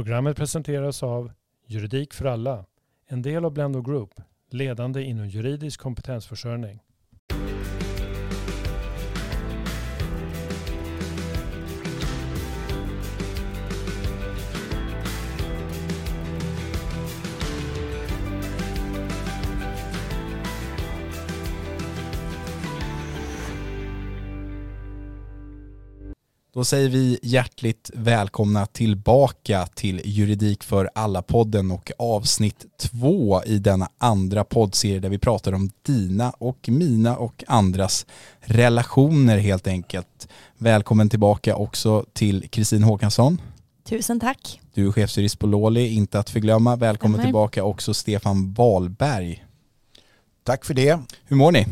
Programmet presenteras av Juridik för alla, en del av Blendo Group, ledande inom juridisk kompetensförsörjning. Då säger vi hjärtligt välkomna tillbaka till Juridik för alla-podden och avsnitt två i denna andra poddserie där vi pratar om dina och mina och andras relationer helt enkelt. Välkommen tillbaka också till Kristin Håkansson. Tusen tack. Du är chefsjurist på Låli, inte att förglömma. Välkommen Stämmer. tillbaka också Stefan Wahlberg. Tack för det. Hur mår ni?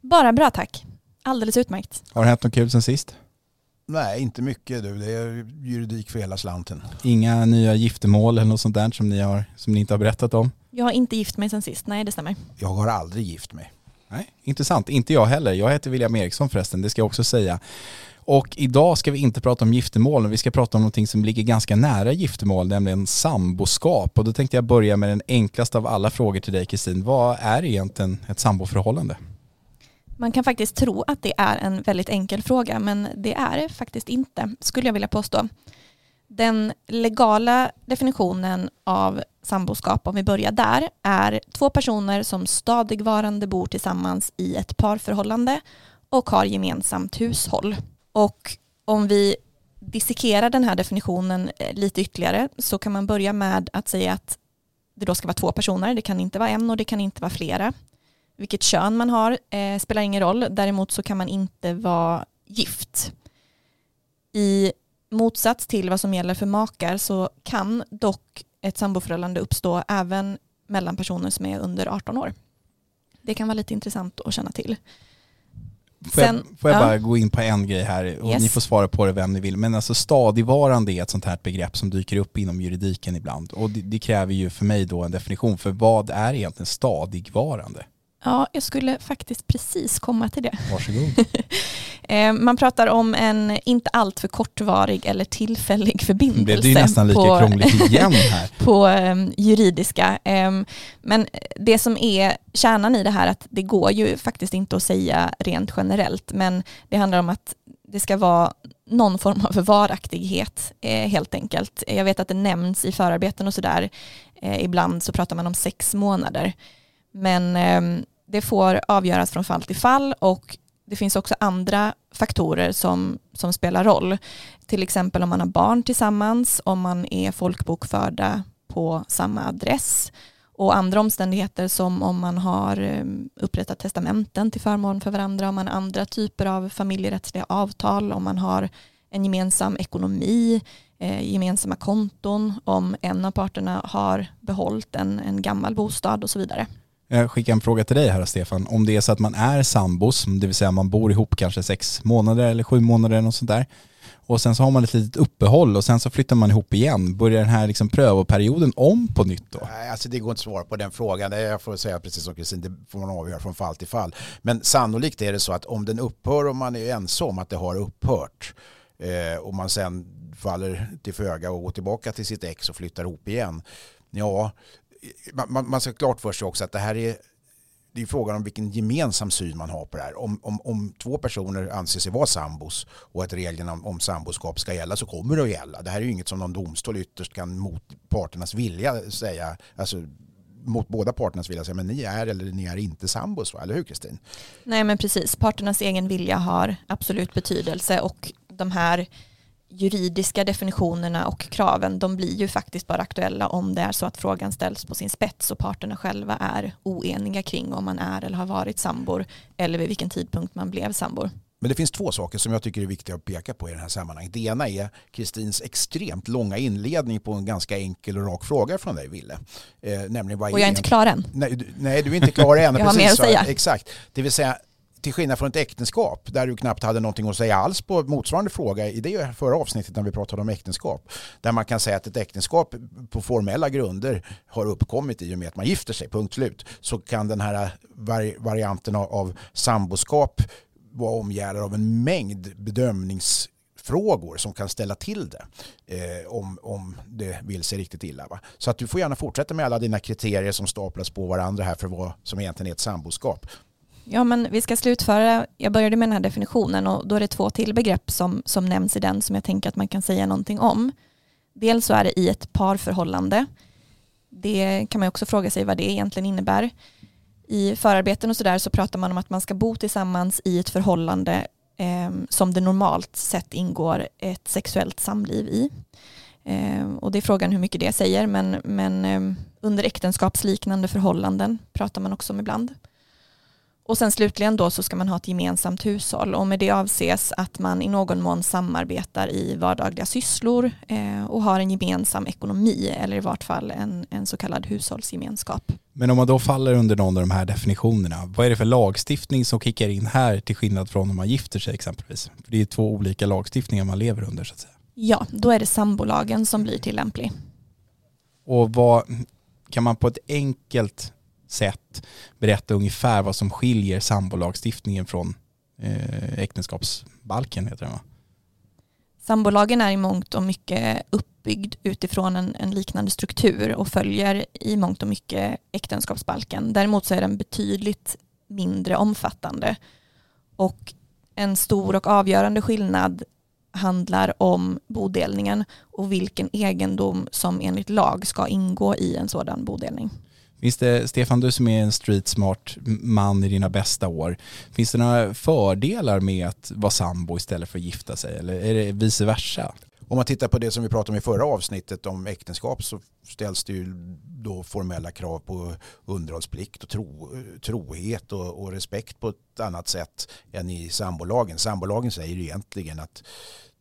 Bara bra tack. Alldeles utmärkt. Har det hänt något kul sen sist? Nej, inte mycket du. Det är juridik för hela slanten. Inga nya giftermål eller något sånt där som ni, har, som ni inte har berättat om? Jag har inte gift mig sen sist. Nej, det stämmer. Jag har aldrig gift mig. Nej, intressant. Inte jag heller. Jag heter William Eriksson förresten, det ska jag också säga. Och idag ska vi inte prata om giftermål, men vi ska prata om någonting som ligger ganska nära giftermål, nämligen samboskap. Och då tänkte jag börja med den enklaste av alla frågor till dig Kristin. Vad är egentligen ett samboförhållande? Man kan faktiskt tro att det är en väldigt enkel fråga, men det är det faktiskt inte, skulle jag vilja påstå. Den legala definitionen av samboskap, om vi börjar där, är två personer som stadigvarande bor tillsammans i ett parförhållande och har gemensamt hushåll. Och om vi dissekerar den här definitionen eh, lite ytterligare så kan man börja med att säga att det då ska vara två personer, det kan inte vara en och det kan inte vara flera. Vilket kön man har eh, spelar ingen roll, däremot så kan man inte vara gift. I motsats till vad som gäller för makar så kan dock ett samboförhållande uppstå även mellan personer som är under 18 år. Det kan vara lite intressant att känna till. Får jag, Sen- får jag ja. bara gå in på en grej här och Yes. ni får svara på det vem ni vill. Men alltså stadigvarande är ett sånt här begrepp som dyker upp inom juridiken ibland. Och det, det kräver ju för mig då en definition för vad är egentligen stadigvarande? Ja, jag skulle faktiskt precis komma till det. Varsågod. Eh, Man pratar om en inte alltför kortvarig eller tillfällig förbindelse. blev det ju nästan lika på- krångligt igen här. på eh, juridiska. Eh, men det som är kärnan i det här att det går ju faktiskt inte att säga rent generellt men det handlar om att det ska vara någon form av varaktighet eh, helt enkelt. Jag vet att det nämns i förarbeten och sådär. Eh, ibland så pratar man om sex månader. Men eh, det får avgöras från fall till fall och det finns också andra faktorer som, som spelar roll. Till exempel om man har barn tillsammans, om man är folkbokförda på samma adress och andra omständigheter som om man har ehm, upprättat testamenten till förmån för varandra, om man har andra typer av familjerättsliga avtal, om man har en gemensam ekonomi, eh, gemensamma konton, om en av parterna har behållit en, en gammal bostad och så vidare. Eh, jag skickar en fråga till dig här Stefan. Om det är så att man är sambos, det vill säga man bor ihop kanske sex månader eller sju månader eller något sånt där. Och sen så har man ett litet uppehåll och sen så flyttar man ihop igen. Börjar den här liksom prövoperioden om på nytt då? Nej, alltså det går inte att svara på den frågan. Jag får säga precis som Kristin, det får man avgöra från fall till fall. Men sannolikt är det så att om den upphör och man är ensam om att det har upphört eh, och man sen faller till föga och går tillbaka till sitt ex och flyttar ihop igen. Ja, man- man, ska ha klart för sig också att det här är det är frågan om vilken gemensam syn man har på det här. Om, om, om två personer anser sig vara sambos och att reglerna om, om samboskap ska gälla så kommer det att gälla. Det här är ju inget som någon domstol ytterst kan mot parternas vilja säga, alltså mot båda parternas vilja säga, men ni är eller ni är inte sambos, va? eller hur Kristin? Nej men precis, parternas egen vilja har absolut betydelse och de här juridiska definitionerna och kraven de blir ju faktiskt bara aktuella om det är så att frågan ställs på sin spets och parterna själva är oeniga kring om man är eller har varit sambor eller vid vilken tidpunkt man blev sambor. Men det finns två saker som jag tycker är viktiga att peka på i det här sammanhanget. Det ena är Kristins extremt långa inledning på en ganska enkel och rak fråga från dig, Ville. Eh, nämligen vad Och jag är inte klar än. Nej, du, nej, du är inte klar än. Jag har precis, mer att så. säga. Exakt. Det vill säga, till skillnad från ett äktenskap där du knappt hade någonting att säga alls på motsvarande fråga i det förra avsnittet när vi pratade om äktenskap. Där man kan säga att ett äktenskap på formella grunder har uppkommit i och med att man gifter sig, punkt slut. Så kan den här varianten av, samboskap vara omgärdad av en mängd bedömnings frågor som kan ställa till det eh, om, om det vill sig riktigt illa. Va? Så att du får gärna fortsätta med alla dina kriterier som staplas på varandra här för vad som egentligen är ett samboskap. Ja, men vi ska slutföra. Jag började med den här definitionen och då är det två till begrepp som, som nämns i den som jag tänker att man kan säga någonting om. Dels så är det i ett parförhållande. Det kan man också fråga sig vad det egentligen innebär. I förarbeten och sådär så pratar man om att man ska bo tillsammans i ett förhållande eh, som det normalt sett ingår ett sexuellt samliv i. Eh, och det är frågan hur mycket det säger, men, men eh, under äktenskapsliknande förhållanden pratar man också om ibland. Och sen slutligen då så ska man ha ett gemensamt hushåll och med det avses att man i någon mån samarbetar i vardagliga sysslor eh, och har en gemensam ekonomi eller i vart fall en, en så kallad hushållsgemenskap. Men om man då faller under någon av de här definitionerna, vad är det för lagstiftning som kickar in här till skillnad från om man gifter sig exempelvis? För det är två olika lagstiftningar man lever under så att säga. Ja, då är det sambolagen som blir tillämplig. Och vad kan man på ett enkelt sätt berätta ungefär vad som skiljer sambolagstiftningen från eh, äktenskapsbalken heter det va? Sambolagen är i mångt och mycket uppbyggd utifrån en, en, liknande struktur och följer i mångt och mycket äktenskapsbalken. Däremot så är den betydligt mindre omfattande. Och en stor och avgörande skillnad handlar om bodelningen och vilken egendom som enligt lag ska ingå i en sådan bodelning. Finns det, Stefan, du som är en street smart man i dina bästa år, finns det några fördelar med att vara sambo istället för att gifta sig eller är det vice versa? Om man tittar på det som vi pratade om i förra avsnittet om äktenskap så ställs det ju då formella krav på underhållsplikt och tro, trohet och, och respekt på ett annat sätt än i sambolagen. Sambolagen säger egentligen att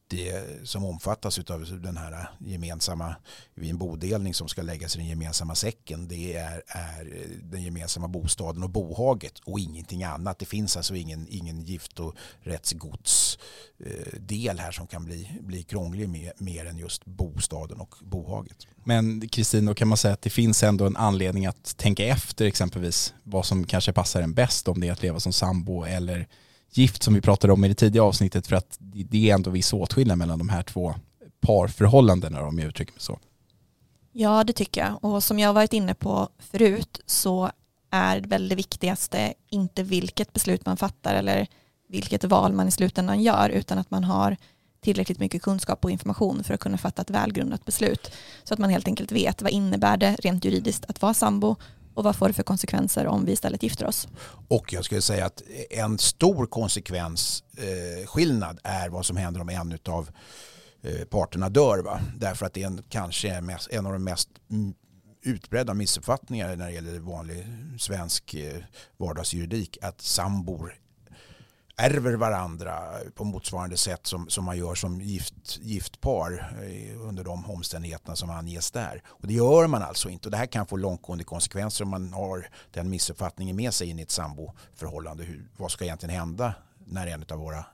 det som omfattas av den här gemensamma, vid en bodelning som ska läggas i den gemensamma säcken, det är, är den gemensamma bostaden och bohaget och ingenting annat. Det finns alltså ingen, ingen gift och rättsgodsdel eh, här som kan bli, bli krånglig med, mer än just bostaden och bohaget. Men Kristin, då kan man säga att det finns ändå en anledning att tänka efter exempelvis vad som kanske passar en bäst om det är att leva som sambo eller gift som vi pratade om i det tidiga avsnittet för att det är ändå viss åtskillnad mellan de här två parförhållandena om jag uttrycker mig så. Ja, det tycker jag. Och som jag varit inne på förut så är väl det viktigaste inte vilket beslut man fattar eller vilket val man i slutändan gör utan att man har tillräckligt mycket kunskap och information för att kunna fatta ett välgrundat beslut. Så att man helt enkelt vet vad innebär det rent juridiskt att vara sambo och vad får det för konsekvenser om vi istället gifter oss? Och jag skulle säga att en stor konsekvensskillnad eh, är vad som händer om en av eh, parterna dör. Va? Därför att det är en, kanske en av de mest mm, utbredda missuppfattningar när det gäller vanlig svensk eh, vardagsjuridik att sambor ärver varandra på motsvarande sätt som, som man gör som gift, giftpar eh, under de omständigheterna som anges där. Och det gör man alltså inte och det här kan få långtgående konsekvenser om man har den missuppfattningen med sig in i ett samboförhållande. Hur, vad ska egentligen hända när en av våra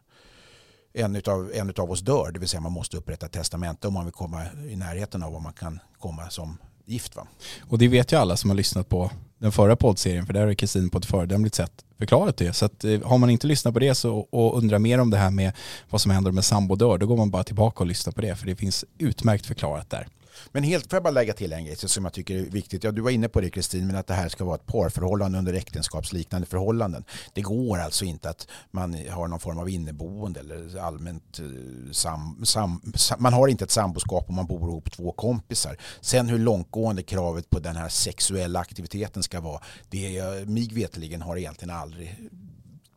en utav, en utav oss dör, det vill säga man måste upprätta ett testamente om man vill komma i närheten av vad man kan komma som gift. Va? Och det vet ju alla som har lyssnat på den förra poddserien, för där har Kristin på ett föredömligt sätt förklarat det. Så att, eh, har man inte lyssnat på det så, och undrar mer om det här med vad som händer med sambo dör, då går man bara tillbaka och lyssnar på det, för det finns utmärkt förklarat där. Men helt, får jag bara lägga till en grej som jag tycker är viktigt. Ja, du var inne på det Kristin, men att det här ska vara ett parförhållande under äktenskapsliknande förhållanden. Det går alltså inte att man har någon form av inneboende eller allmänt eh, sam, sam, sam, man har inte ett samboskap om man bor ihop två kompisar. Sen hur långtgående kravet på den här sexuella aktiviteten ska vara, det mig veteligen har egentligen aldrig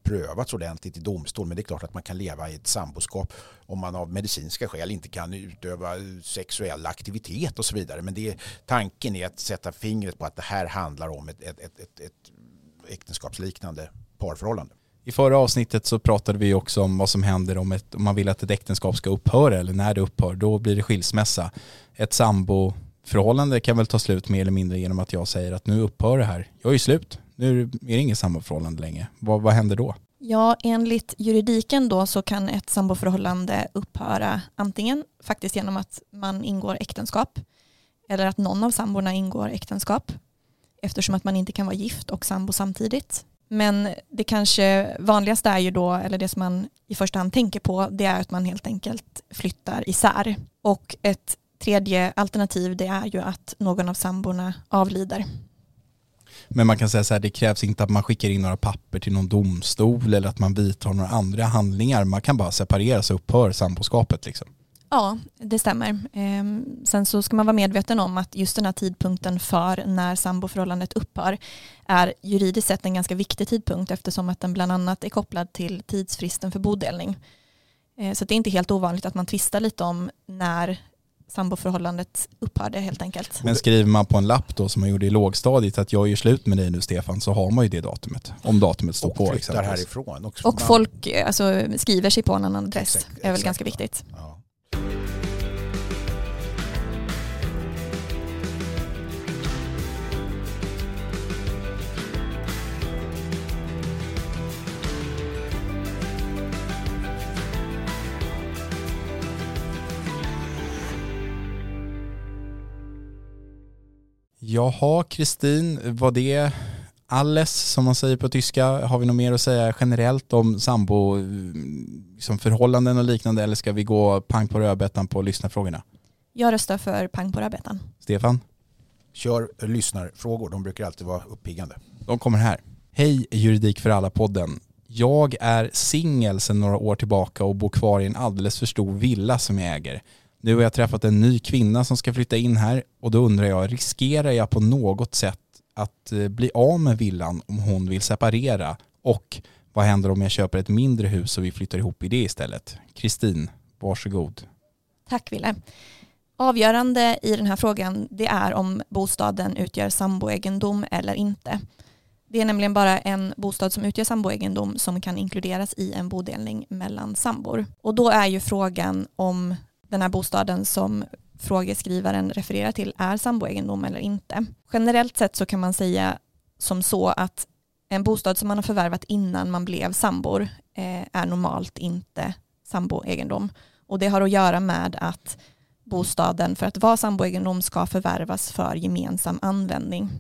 prövats ordentligt i domstol. Men det är klart att man kan leva i ett samboskap om man av medicinska skäl inte kan utöva sexuell aktivitet och så vidare. Men det, tanken är att sätta fingret på att det här handlar om ett, ett, ett, ett, ett äktenskapsliknande parförhållande. I förra avsnittet så pratade vi också om vad som händer om, ett, om man vill att ett äktenskap ska upphöra eller när det upphör. Då blir det skilsmässa. Ett samboförhållande kan väl ta slut mer eller mindre genom att jag säger att nu upphör det här. Jag är ju slut. Nu är det inget samboförhållande längre. Vad, vad händer då? Ja, enligt juridiken då så kan ett samboförhållande upphöra antingen faktiskt genom att man ingår äktenskap eller att någon av samborna ingår äktenskap eftersom att man inte kan vara gift och sambo samtidigt. Men det kanske vanligaste är ju då, eller det som man i första hand tänker på, det är att man helt enkelt flyttar isär. Och ett tredje alternativ det är ju att någon av samborna avlider. Men man kan säga så här, det krävs inte att man skickar in några papper till någon domstol eller att man vidtar några andra handlingar. Man kan bara separera sig och upphör samboskapet liksom. Ja, det stämmer. Ehm, sen så ska man vara medveten om att just den här tidpunkten för när samboförhållandet upphör är juridiskt sett en ganska viktig tidpunkt eftersom att den bland annat är kopplad till tidsfristen för bodelning. Ehm, så det är inte helt ovanligt att man tvistar lite om när samboförhållandet upphörde helt enkelt. Men skriver man på en lapp då som man gjorde i lågstadiet att jag gör slut med dig nu Stefan så har man ju det datumet. Om datumet står Och på flyttar exempelvis. härifrån. Och, Och folk eh, alltså, skriver sig på en annan adress. Exakt, Det är väl exakt, ganska viktigt. Ja. Jaha, Kristin, var det alles som man säger på tyska? Har vi något mer att säga generellt om sambo, eh, som förhållanden och liknande eller ska vi gå pang på rödbetan på lyssnarfrågorna? Jag röstar för pang på rödbetan. Stefan? Kör lyssnarfrågor, de brukar alltid vara uppiggande. De kommer här. Hej Juridik för alla-podden. Jag är singel sedan några år tillbaka och bor kvar i en alldeles för stor villa som jag äger. Nu har jag träffat en ny kvinna som ska flytta in här och då undrar jag, riskerar jag på något sätt att eh, bli av med villan om hon vill separera? Och vad händer om jag köper ett mindre hus och vi flyttar ihop i det istället? Kristin, varsågod. Tack Ville. Avgörande i den här frågan det är om bostaden utgör samboegendom eller inte. Det är nämligen bara en bostad som utgör samboegendom som kan inkluderas i en bodelning mellan sambor. Och då är ju frågan om den här bostaden som frågeskrivaren refererar till är samboegendom eller inte. Generellt sett så kan man säga som så att en bostad som man har förvärvat innan man blev sambor eh, är normalt inte samboegendom. Och det har att göra med att bostaden för att vara samboegendom ska förvärvas för gemensam användning.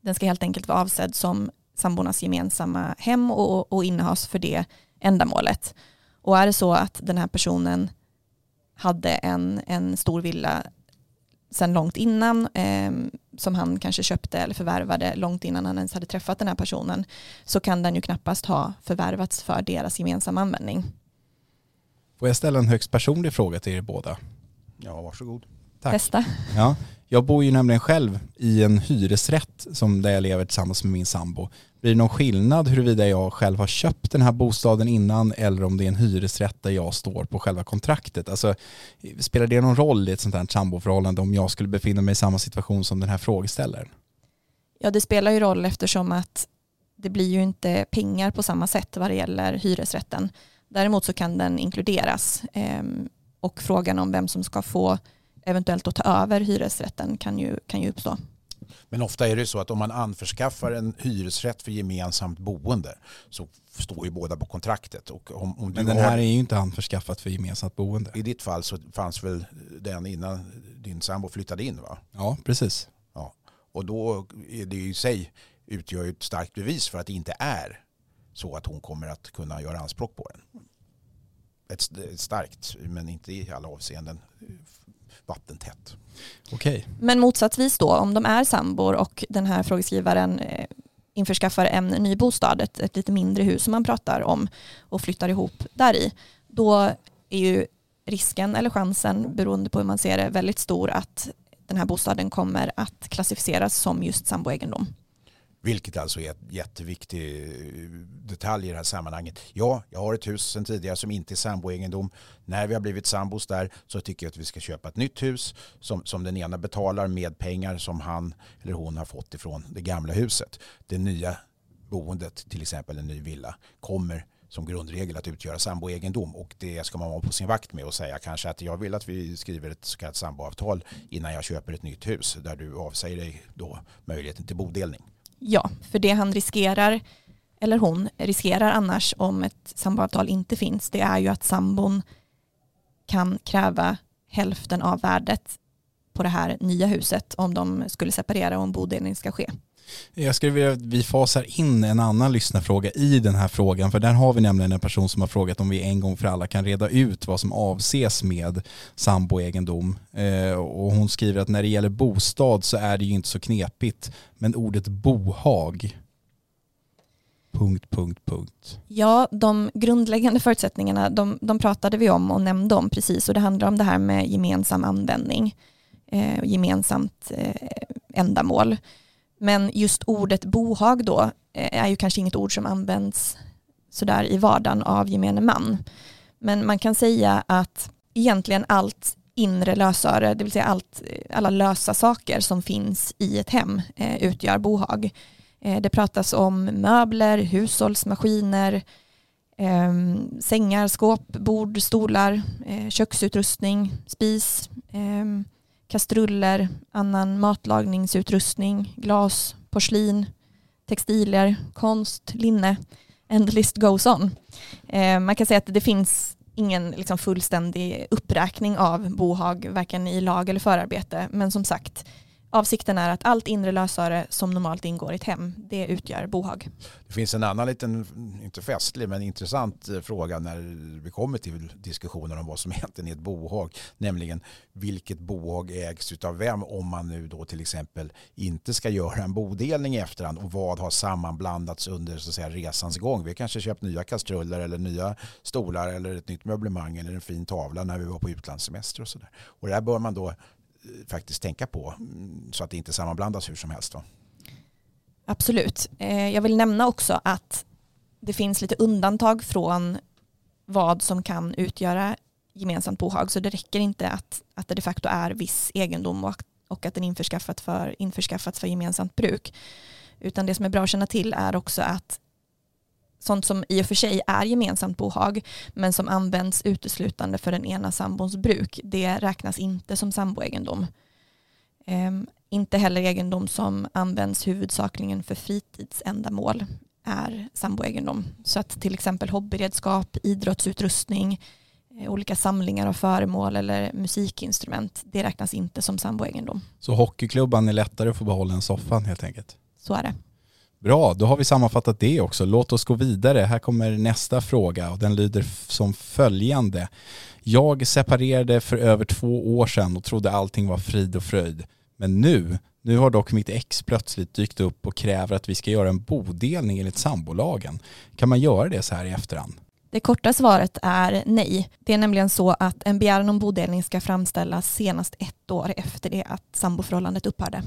Den ska helt enkelt vara avsedd som sambornas gemensamma hem och, och innehas för det ändamålet. Och är det så att den här personen hade en, en stor villa sedan långt innan eh, som han kanske köpte eller förvärvade långt innan han ens hade träffat den här personen så kan den ju knappast ha förvärvats för deras gemensamma användning. Får jag ställa en högst personlig fråga till er båda? Ja, varsågod. Tack. Testa. Ja, jag bor ju nämligen själv i en hyresrätt som där jag lever tillsammans med min sambo. Blir det någon skillnad huruvida jag själv har köpt den här bostaden innan eller om det är en hyresrätt där jag står på själva kontraktet? Alltså, spelar det någon roll i ett sånt här samboförhållande om jag skulle befinna mig i samma situation som den här frågeställaren? Ja, det spelar ju roll eftersom att det blir ju inte pengar på samma sätt vad det gäller hyresrätten. Däremot så kan den inkluderas ehm, och frågan om vem som ska få eventuellt att ta över hyresrätten kan ju, kan ju uppstå. Men ofta är det så att om man anförskaffar en hyresrätt för gemensamt boende så står ju båda på kontraktet. Och om, om Men den har, här är ju inte anförskaffat för gemensamt boende. I ditt fall så fanns väl den innan din sambo flyttade in va? Ja, precis. Och då är det i sig utgör ju ett starkt bevis för att det inte är så att hon kommer att kunna göra anspråk på den. Ett, ett starkt, men inte i alla avseenden vattentätt. Okay. Men motsatsvis då, om de är sambor och den här frågeskrivaren eh, införskaffar en ny bostad, ett, ett lite mindre hus som man pratar om och flyttar ihop där i, då är ju risken eller chansen, beroende på hur man ser det, väldigt stor att den här bostaden kommer att klassificeras som just samboegendom. Vilket alltså är en jätteviktig eh, detalj i det här sammanhanget. Ja, jag har ett hus sedan tidigare som inte är samboegendom. När vi har blivit sambos där så tycker jag att vi ska köpa ett nytt hus som, som den ena betalar med pengar som han eller hon har fått ifrån det gamla huset. Det nya boendet, till exempel en ny villa, kommer som grundregel att utgöra samboegendom och det ska man vara på sin vakt med och säga kanske att jag vill att vi skriver ett så kallat samboavtal innan jag köper ett nytt hus där du avsäger dig då möjligheten till bodelning. Ja, för det han riskerar, eller hon riskerar annars om ett samboavtal inte finns, det är ju att sambon kan kräva hälften av värdet på det här nya huset om de skulle separera och en bodelning ska ske. Jag skulle vilja att vi fasar in en annan lyssnarfråga i den här frågan, för där har vi nämligen en person som har frågat om vi en gång för alla kan reda ut vad som avses med samboegendom. Eh, och hon skriver att när det gäller bostad så är det ju inte så knepigt, men ordet bohag Punkt, punkt, punkt. Ja, de grundläggande förutsättningarna de, de pratade vi om och nämnde om precis och det handlar om det här med gemensam användning, eh, gemensamt eh, ändamål. Men just ordet bohag då eh, är ju kanske inget ord som används sådär i vardagen av gemene man. Men man kan säga att egentligen allt inre lösöre, det vill säga allt, eh, alla lösa saker som finns i ett hem eh, utgör bohag. Eh, det pratas om möbler, hushållsmaskiner, eh, sängar, skåp, bord, stolar, eh, köksutrustning, spis, ehm, kastruller, annan matlagningsutrustning, glas, porslin, textilier, konst, linne. And the list goes on. Eh, man kan säga att det finns ingen liksom, fullständig uppräkning av bohag, varken i lag eller förarbete. Men som sagt, Avsikten är att allt inre lösöre som normalt ingår i ett hem, det utgör bohag. Det finns en annan liten, inte festlig, men intressant eh, fråga när vi kommer till diskussioner om vad som egentligen är ett bohag. Nämligen vilket bohag ägs av vem om man nu då till exempel inte ska göra en bodelning i efterhand och vad har sammanblandats under så att säga, resans gång. Vi har kanske köpt nya kastruller eller nya stolar eller ett nytt möblemang eller en fin tavla när vi var på utlandssemester och sådär. Och där bör man då faktiskt tänka på så att det inte sammanblandas hur som helst. Då. Absolut. Eh, jag vill nämna också att det finns lite undantag från vad som kan utgöra gemensamt bohag så det räcker inte att, att det de facto är viss egendom och, och att den införskaffats för, införskaffats för gemensamt bruk. Utan det som är bra att känna till är också att sånt som i och för sig är gemensamt bohag men som används uteslutande för den ena sambons bruk, det räknas inte som samboegendom. Um, inte heller egendom som används huvudsakligen för fritidsändamål är samboegendom. Så att till exempel hobbyredskap, idrottsutrustning, eh, olika samlingar av föremål eller musikinstrument, det räknas inte som samboegendom. Så hockeyklubban är lättare att få behålla än soffan helt enkelt? Så är det. Bra, då har vi sammanfattat det också. Låt oss gå vidare. Här kommer nästa fråga och den lyder som följande. Jag separerade för över två år sedan och trodde allting var frid och fröjd. Men nu, nu har dock mitt ex plötsligt dykt upp och kräver att vi ska göra en bodelning enligt sambolagen. Kan man göra det så här i efterhand? Det korta svaret är nej. Det är nämligen så att en begäran om bodelning ska framställas senast ett år efter det att samboförhållandet upphörde.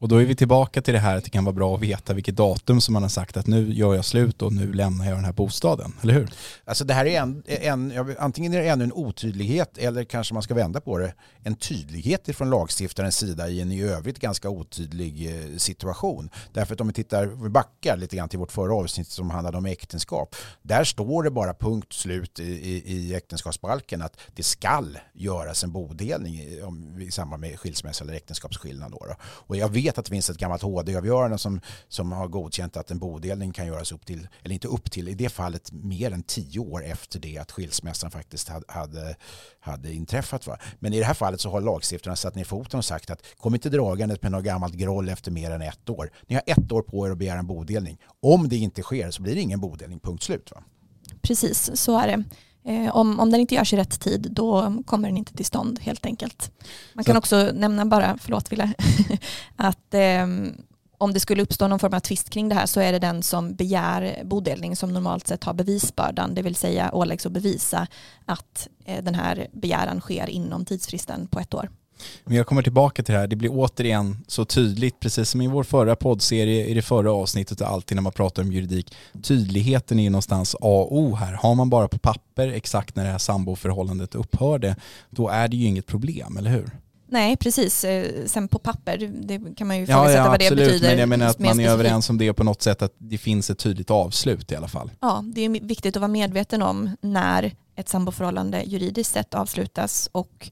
Och då är vi tillbaka till det här att det kan vara bra att veta vilket datum som man har sagt att nu gör jag slut och nu lämnar jag den här bostaden, eller hur? Alltså det här är en, en antingen är det ännu en otydlighet eller kanske man ska vända på det, en tydlighet från lagstiftarens sida i en i övrigt ganska otydlig eh, situation. Därför att om vi tittar, vi backar lite grann till vårt förra avsnitt som handlade om äktenskap. Där står det bara punkt slut i, i, i äktenskapsbalken att det skall göras en bodelning i, om, i samband med skilsmässa eller äktenskapsskillnad. Då, då. Och jag vet vet att det finns ett gammalt HD-avgörande som, som har godkänt att en bodelning kan göras upp till, eller inte upp till, i det fallet mer än tio år efter det att skilsmässan faktiskt hade, hade, hade inträffat. Va? Men i det här fallet så har lagstiftarna satt ner foten och sagt att kom inte dragandet med något gammalt groll efter mer än ett år. Ni har ett år på er att begära en bodelning. Om det inte sker så blir det ingen bodelning, punkt slut. Va? Precis, så är det. Eh, om, om den inte görs i rätt tid då kommer den inte till stånd helt enkelt. Man kan också nämna bara, förlåt Wille, att eh, om det skulle uppstå någon form av tvist kring det här så är det den som begär bodelning som normalt sett har bevisbördan, det vill säga åläggs att bevisa att eh, den här begäran sker inom tidsfristen på ett år. Men jag kommer tillbaka till det här, det blir återigen så tydligt, precis som i vår förra poddserie, i det förra avsnittet och alltid när man pratar om juridik. Tydligheten är någonstans A och O här. Har man bara på papper exakt när det här samboförhållandet upphörde, då är det ju inget problem, eller hur? Nej, precis. Eh, sen på papper, det kan man ju ifrågasätta ja, ja, vad det betyder. Men jag menar att man är överens om det på något sätt, att det finns ett tydligt avslut i alla fall. Ja, det är viktigt att vara medveten om när ett samboförhållande juridiskt sett avslutas och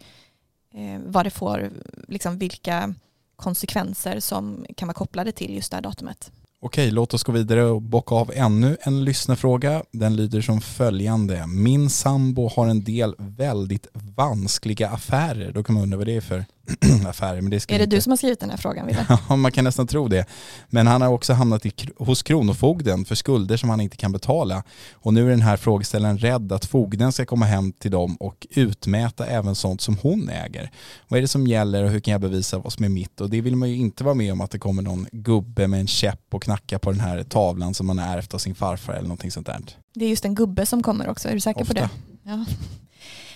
eh, vad det får, liksom vilka konsekvenser som kan vara kopplade till just det här datumet. Okej, låt oss gå vidare och bocka av ännu en lyssnarfråga. Den lyder som följande. Min sambo har en del väldigt vanskliga affärer. Då kan man undra vad det är för affärer. Men det ska Är det inte... du som har skrivit den här frågan Wille? Ja, man kan nästan tro det. Men han har också hamnat i, hos Kronofogden för skulder som han inte kan betala. Och nu är den här frågeställaren rädd att fogden ska komma hem till dem och utmäta även sånt som hon äger. Vad är det som gäller och hur kan jag bevisa vad som är mitt? Och det vill man ju inte vara med om att det kommer någon gubbe med en käpp och knacka på den här tavlan som man är efter sin farfar eller någonting sånt där. Det är just en gubbe som kommer också, är du säker Ofta. på det? Ja.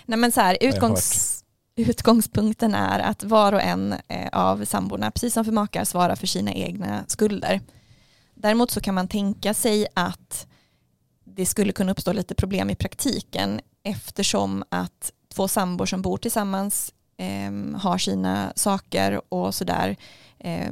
Nej men så här, utgångs, utgångspunkten är att var och en eh, av samborna, precis som för makar, svarar för sina egna skulder. Däremot så kan man tänka sig att det skulle kunna uppstå lite problem i praktiken eftersom att två sambor som bor tillsammans eh, har sina saker och sådär eh,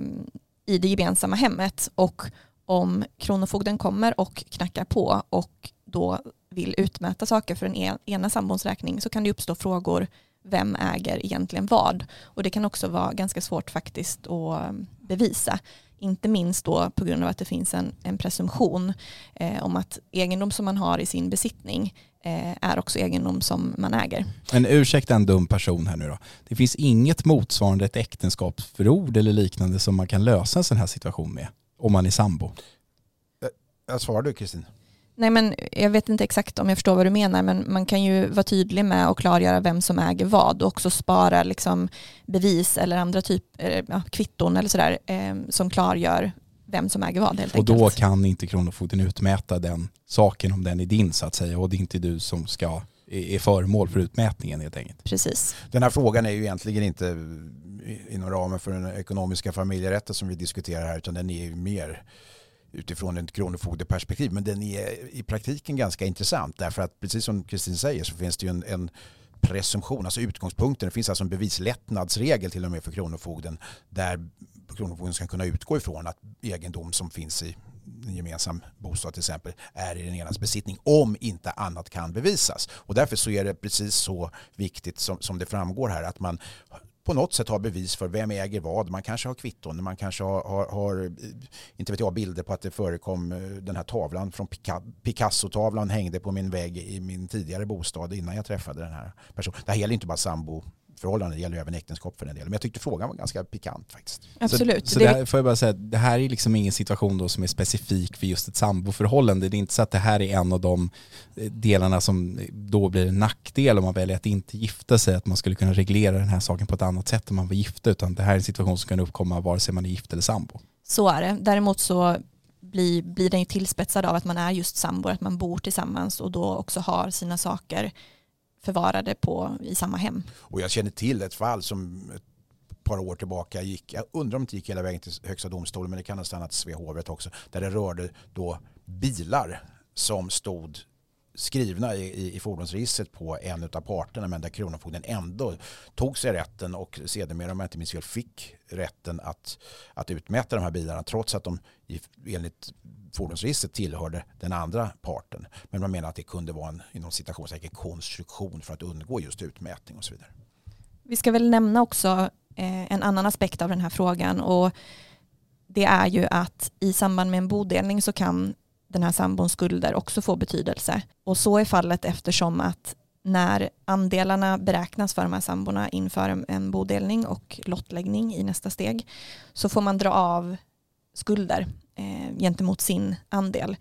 i det gemensamma hemmet och om Kronofogden kommer och knackar på och då vill utmäta saker för den e-, ena sambons räkning så kan det uppstå frågor vem äger egentligen vad och det kan också vara ganska svårt faktiskt att eh, bevisa inte minst då på grund av att det finns en, en presumtion eh, om att egendom som man har i sin besittning eh, är också egendom som man äger. Men ursäkta en dum person här nu då. Det finns inget motsvarande ett äktenskapsförord eller liknande som man kan lösa en sån här situation med om man är sambo. Jag svarar du Kristin? Nej men jag vet inte exakt om jag förstår vad du menar men man kan ju vara tydlig med och klargöra vem som äger vad och också spara liksom bevis eller andra typer, ja, kvitton eller sådär eh, som klargör vem som äger vad helt Och då enkelt. kan inte Kronofogden utmäta den saken om den är din så att säga och det är inte du som ska är föremål för utmätningen helt enkelt. Precis. Den här frågan är ju egentligen inte inom ramen för den ekonomiska familjerätten som vi diskuterar här utan den är ju mer utifrån ett kronofogdeperspektiv. Men den är i praktiken ganska intressant därför att precis som Kristin säger så finns det ju en, en presumtion, alltså utgångspunkten. Det finns alltså en bevislättnadsregel till och med för Kronofogden där Kronofogden ska kunna utgå ifrån att egendom som finns i en gemensam bostad till exempel är i den enas besittning om inte annat kan bevisas. Och därför så är det precis så viktigt som, som det framgår här att man på något sätt har bevis för vem äger vad. Man kanske har kvitton, man kanske har, har, har eh, inte vet jag, bilder på att det förekom eh, den här tavlan från Pica- Picasso-tavlan hängde på min vägg i min tidigare bostad innan jag träffade den här personen. Det här gäller inte bara sambo förhållande, det gäller även äktenskap för den delen. Men jag tyckte frågan var ganska pikant faktiskt. Absolut. Så, så Det- här, får jag bara säga, det här är liksom ingen situation då som är specifik för just ett samboförhållande. Det är inte så att det här är en av de eh, delarna som då blir en nackdel om man väljer att inte gifta sig, att man skulle kunna reglera den här saken på ett annat sätt om man var gifta, utan det här är en situation som kan uppkomma vare sig man är gift eller sambo. Så är det. Däremot så blir, blir den ju tillspetsad av att man är just sambor, att man bor tillsammans och då också har sina saker förvarade på, i samma hem. Och jag känner till ett fall som ett par år tillbaka gick, jag undrar om det gick hela vägen till Högsta domstolen men det kan ha stannat Svea hovrätt också, där det rörde då bilar som stod skrivna i, i, i fordonsregistret på en av parterna men där Kronofogden ändå tog sig rätten och sedermera om jag inte minns fel fick rätten att, att utmäta de här bilarna trots att de i, enligt fordonsregistret tillhörde den andra parten. Men man menar att det kunde vara en inom citationstecken konstruktion för att undgå just utmätning och så vidare. Vi ska väl nämna också eh, en annan aspekt av den här frågan och det är ju att i samband med en bodelning så kan den här sambons skulder också få betydelse. Och så är fallet eftersom att när andelarna beräknas för de här samborna inför en, en bodelning och lottläggning i nästa steg så får man dra av skulder eh, gentemot sin andel.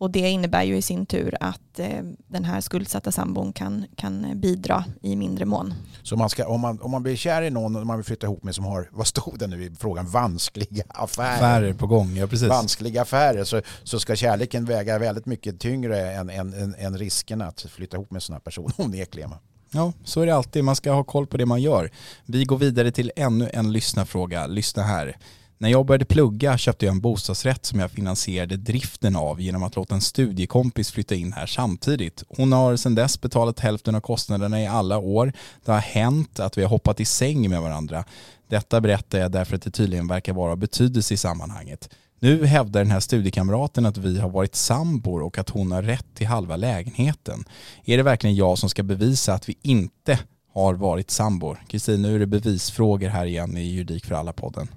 Och det innebär ju i sin tur att eh, den här skuldsatta sambon kan, kan bidra i mindre mån. Så man ska, om, man, om man blir kär i någon och man vill flytta ihop med som har, vad stod det nu i frågan, vanskliga affärer. Affärer på gång, ja precis. Vanskliga affärer så, så ska kärleken väga väldigt mycket tyngre än, än, än, än risken att flytta ihop med en sån här person onekligen. Ja, så är det alltid. Man ska ha koll på det man gör. Vi går vidare till ännu en lyssnarfråga. Lyssna här. När jag började plugga köpte jag en bostadsrätt som jag finansierade driften av genom att låta en studiekompis flytta in här samtidigt. Hon har sedan dess betalat hälften av kostnaderna i alla år. Det har hänt att vi har hoppat i säng med varandra. Detta berättar jag därför att det tydligen verkar vara av betydelse i sammanhanget. Nu hävdar den här studiekamraten att vi har varit sambor och att hon har rätt till halva lägenheten. Är det verkligen jag som ska bevisa att vi inte har varit sambor? Kristin, nu är det bevisfrågor här igen i Juridik för alla-podden.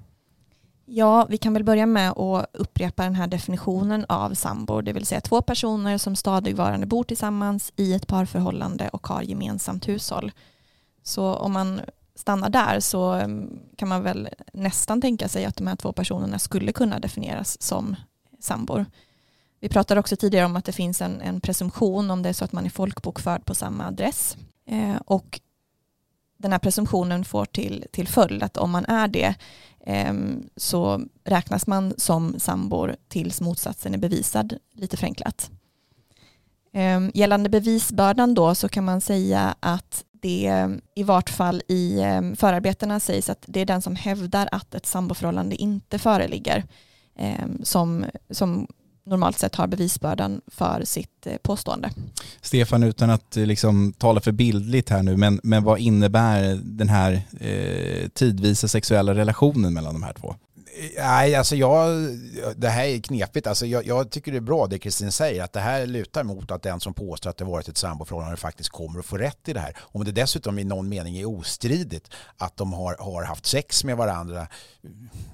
Ja, vi kan väl börja med att upprepa den här definitionen av sambor, det vill säga två personer som stadigvarande bor tillsammans i ett parförhållande och har gemensamt hushåll. Så om man stannar där så mm, kan man väl nästan tänka sig att de här två personerna skulle kunna definieras som sambor. Vi pratade också tidigare om att det finns en, en presumtion om det är så att man är folkbokförd på samma adress. Eh, och den här presumtionen får till, till följd att om man är det Ehm, så räknas man som sambor tills motsatsen är bevisad, lite förenklat. Ehm, gällande bevisbördan då så kan man säga att det i vart fall i ehm, förarbetena sägs att det är den som hävdar att ett samboförhållande inte föreligger som, som normalt sett har bevisbördan för sitt eh, påstående. Stefan, utan att eh, liksom tala för bildligt här nu, men, men vad innebär den här eh, tidvisa sexuella relationen mellan de här två? Nej, alltså jag, det här är knepigt. Alltså jag, jag tycker det är bra det Kristin säger, att det här lutar mot att den som påstår att det varit ett samboförhållande faktiskt kommer att få rätt i det här. Om det dessutom i någon mening är ostridigt att de har, har haft sex med varandra,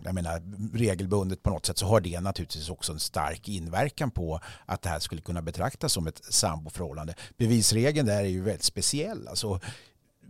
jag menar regelbundet på något sätt, så har det naturligtvis också en stark inverkan på att det här skulle kunna betraktas som ett samboförhållande. Bevisregeln där är ju väldigt speciell. Alltså,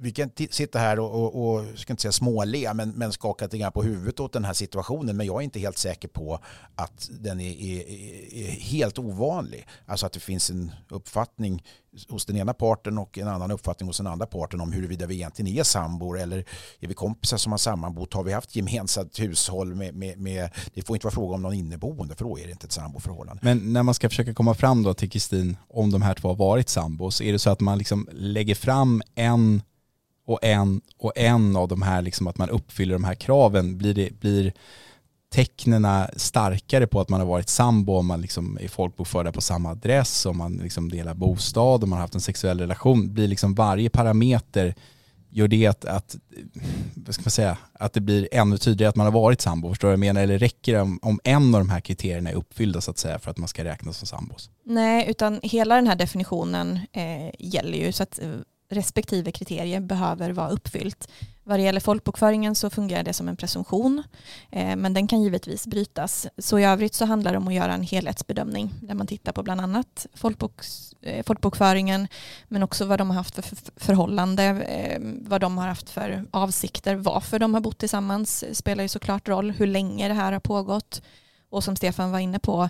vi kan sitta här och, och, och ska inte säga småle, men, men skaka lite grann på huvudet åt den här situationen. Men jag är inte helt säker på att den är, är, är, helt ovanlig. Alltså att det finns en uppfattning hos den ena parten och en annan uppfattning hos den andra parten om huruvida vi egentligen är sambor eller är vi kompisar som har sammanbott. Har vi haft gemensamt hushåll med, med, med, det får inte vara fråga om någon inneboende för då är det inte ett samboförhållande. Men när man ska försöka komma fram då till Kristin om de här två har varit sambos, är det så att man liksom lägger fram en och en och en av de här, liksom att man uppfyller de här kraven, blir, det, blir tecknena starkare på att man har varit sambo, om man liksom är folkbokförda på samma adress, om man liksom delar bostad, om man har haft en sexuell relation, blir liksom varje parameter gör det att, att, vad ska man säga, att det blir ännu tydligare att man har varit sambo? Förstår du vad jag menar? Eller räcker det om, om en av de här kriterierna är uppfyllda så att säga för att man ska räknas som sambos? Nej, utan hela den här definitionen eh, gäller ju så att eh, respektive kriterie behöver vara uppfyllt. Vad det gäller folkbokföringen så fungerar det som en presumtion, eh, men den kan givetvis brytas. Så i övrigt så handlar det om att göra en helhetsbedömning där man tittar på bland annat eh, folkbokföringen, men också vad de har haft för förhållande, eh, vad de har haft för avsikter, varför de har bott tillsammans spelar ju såklart roll, hur länge det här har pågått, och som Stefan var inne på,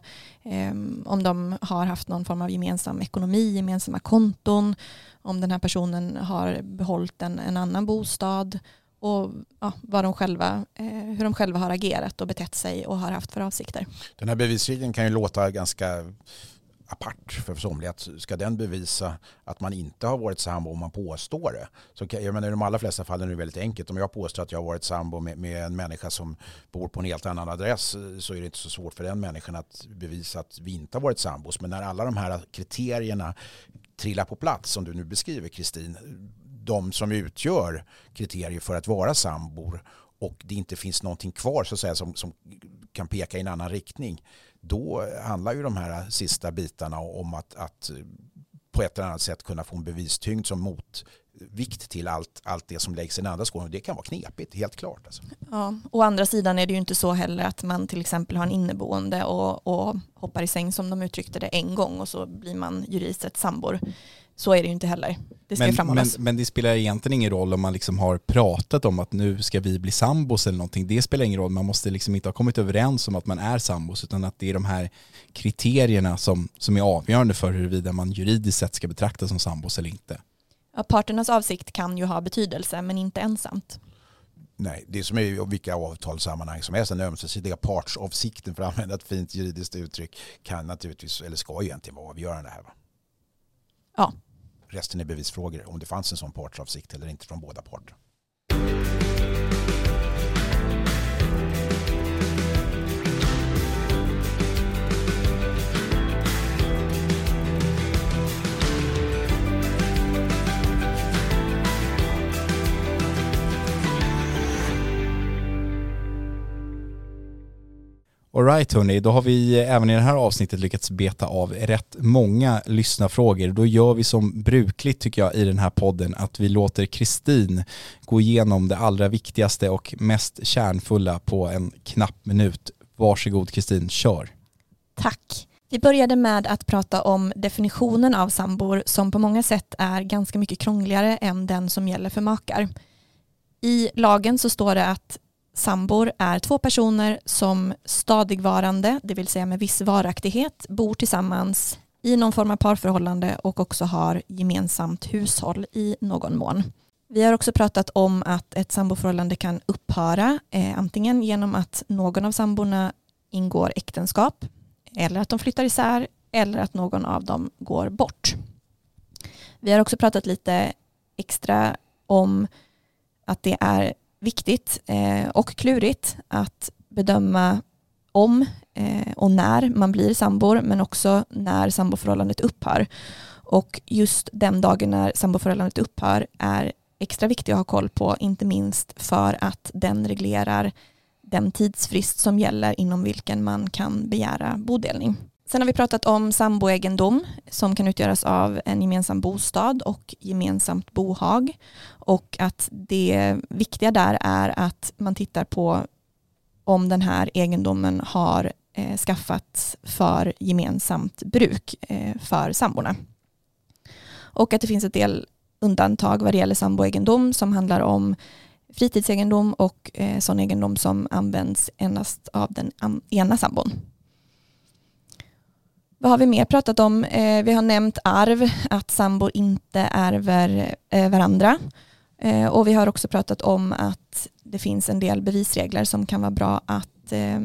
om de har haft någon form av gemensam ekonomi, gemensamma konton, om den här personen har behållit en, en annan bostad och ja, vad de själva, eh, hur de själva har agerat och betett sig och har haft för avsikter. Den här bevisregeln kan ju låta ganska apart för somliga. Ska den bevisa att man inte har varit sambo om man påstår det? Så jag menar, I de allra flesta fallen är det väldigt enkelt. Om jag påstår att jag har varit sambo med, med, en människa som bor på en helt annan adress så är det inte så svårt för den människan att bevisa att vi inte har varit sambos. Men när alla de här kriterierna trillar på plats som du nu beskriver Kristin, de som utgör kriterier för att vara sambor och det inte finns någonting kvar så att säga, som, som kan peka i en annan riktning då handlar ju de här sista bitarna om att, att på ett eller annat sätt kunna få en bevistyngd som mot motvikt till allt, allt det som läggs i den andra skålen. Det kan vara knepigt, helt klart. Alltså. Ja, å andra sidan är det ju inte så heller att man till exempel har en inneboende och, och hoppar i säng som de uttryckte det en gång och så blir man juridiskt sett sambor. Så är det ju inte heller. Det ska men, men, men, det spelar egentligen ingen roll om man liksom har pratat om att nu ska vi bli sambos eller någonting. Det spelar ingen roll. Man måste liksom inte ha kommit överens om att man är sambos utan att det är de här kriterierna som, som är avgörande för huruvida man juridiskt sett ska betraktas som sambos eller inte. Ja, parternas avsikt kan ju ha betydelse men inte ensamt. Nej, det som är vilka avtalssammanhang som helst, den ömsesidiga partsavsikten för att använda ett fint juridiskt uttryck kan naturligtvis, eller ska egentligen vara avgörande här. Va? Ja, Resten är bevisfrågor om det fanns en sån partsavsikt eller inte från båda parter. Alright hörni, då har vi även i det här avsnittet lyckats beta av rätt många lyssnarfrågor. Då gör vi som brukligt tycker jag i den här podden att vi låter Kristin gå igenom det allra viktigaste och mest kärnfulla på en knapp minut. Varsågod Kristin, kör. Tack. Vi började med att prata om definitionen av sambor som på många sätt är ganska mycket krångligare än den som gäller för makar. I lagen så står det att sambor är två personer som stadigvarande, det vill säga med viss varaktighet, bor tillsammans i någon form av parförhållande och också har gemensamt hushåll i någon mån. Vi har också pratat om att ett samboförhållande kan upphöra eh, antingen genom att någon av samborna ingår äktenskap eller att de flyttar isär eller att någon av dem går bort. Vi har också pratat lite extra om att det är viktigt eh, och klurigt att bedöma om eh, och när man blir sambor men också när samboförhållandet upphör. Och just den dagen när samboförhållandet upphör är extra viktig att ha koll på, inte minst för att den reglerar den tidsfrist som gäller inom vilken man kan begära bodelning. Sen har vi pratat om samboegendom som kan utgöras av en gemensam bostad och gemensamt bohag och att det viktiga där är att man tittar på om den här egendomen har eh, skaffats för gemensamt bruk eh, för samborna. Och att det finns ett del undantag vad det gäller samboegendom som handlar om fritidsegendom och eh, sån egendom som används endast av den ena sambon. Vad har vi mer pratat om? Eh, vi har nämnt arv, att sambor inte ärver eh, varandra. Eh, och vi har också pratat om att det finns en del bevisregler som kan vara bra att eh,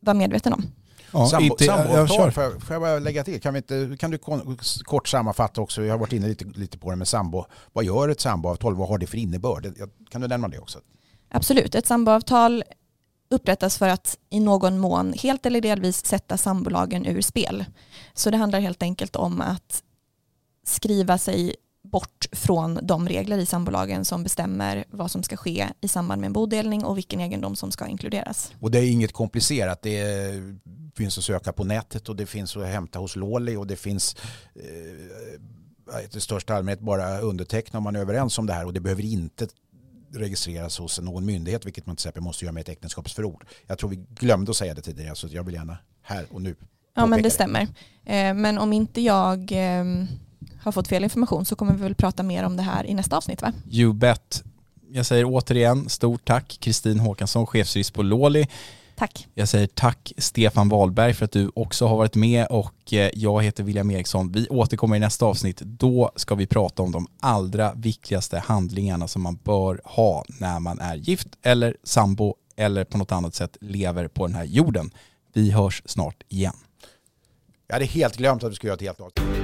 vara medveten om. Ja, Sambo, inte, samboavtal, får jag, får jag bara lägga till? Kan, vi inte, kan du kort sammanfatta också, vi har varit inne lite, lite på det med sambo. Vad gör ett samboavtal? Vad har det för innebörd? Kan du nämna det också? Absolut, ett samboavtal upprättas för att i någon mån helt eller delvis sätta sambolagen ur spel. Så det handlar helt enkelt om att skriva sig bort från de regler i sambolagen som bestämmer vad som ska ske i samband med en bodelning och vilken egendom som ska inkluderas. Och det är inget komplicerat. Det finns att söka på nätet och det finns att hämta hos Låli och det finns eh, i största allmänhet bara underteckna om man är överens om det här och det behöver inte registreras hos någon myndighet vilket man till exempel måste göra med ett äktenskapsförord. Jag tror vi glömde att säga det tidigare så jag vill gärna här och nu Ja men det stämmer. Eh, men om inte jag ehm, har fått fel information så kommer vi väl prata mer om det här i nästa avsnitt va? You bet. Jag säger återigen stort tack Kristin Håkansson, chefsjurist på Låli. Tack. Jag säger tack Stefan Wahlberg för att du också har varit med och eh, jag heter William Eriksson. Vi återkommer i nästa avsnitt. Då ska vi prata om de allra viktigaste handlingarna som man bör ha när man är gift eller sambo eller på något annat sätt lever på den här jorden. Vi hörs snart igen. Jag hade helt glömt att vi skulle göra ett helt avsnitt.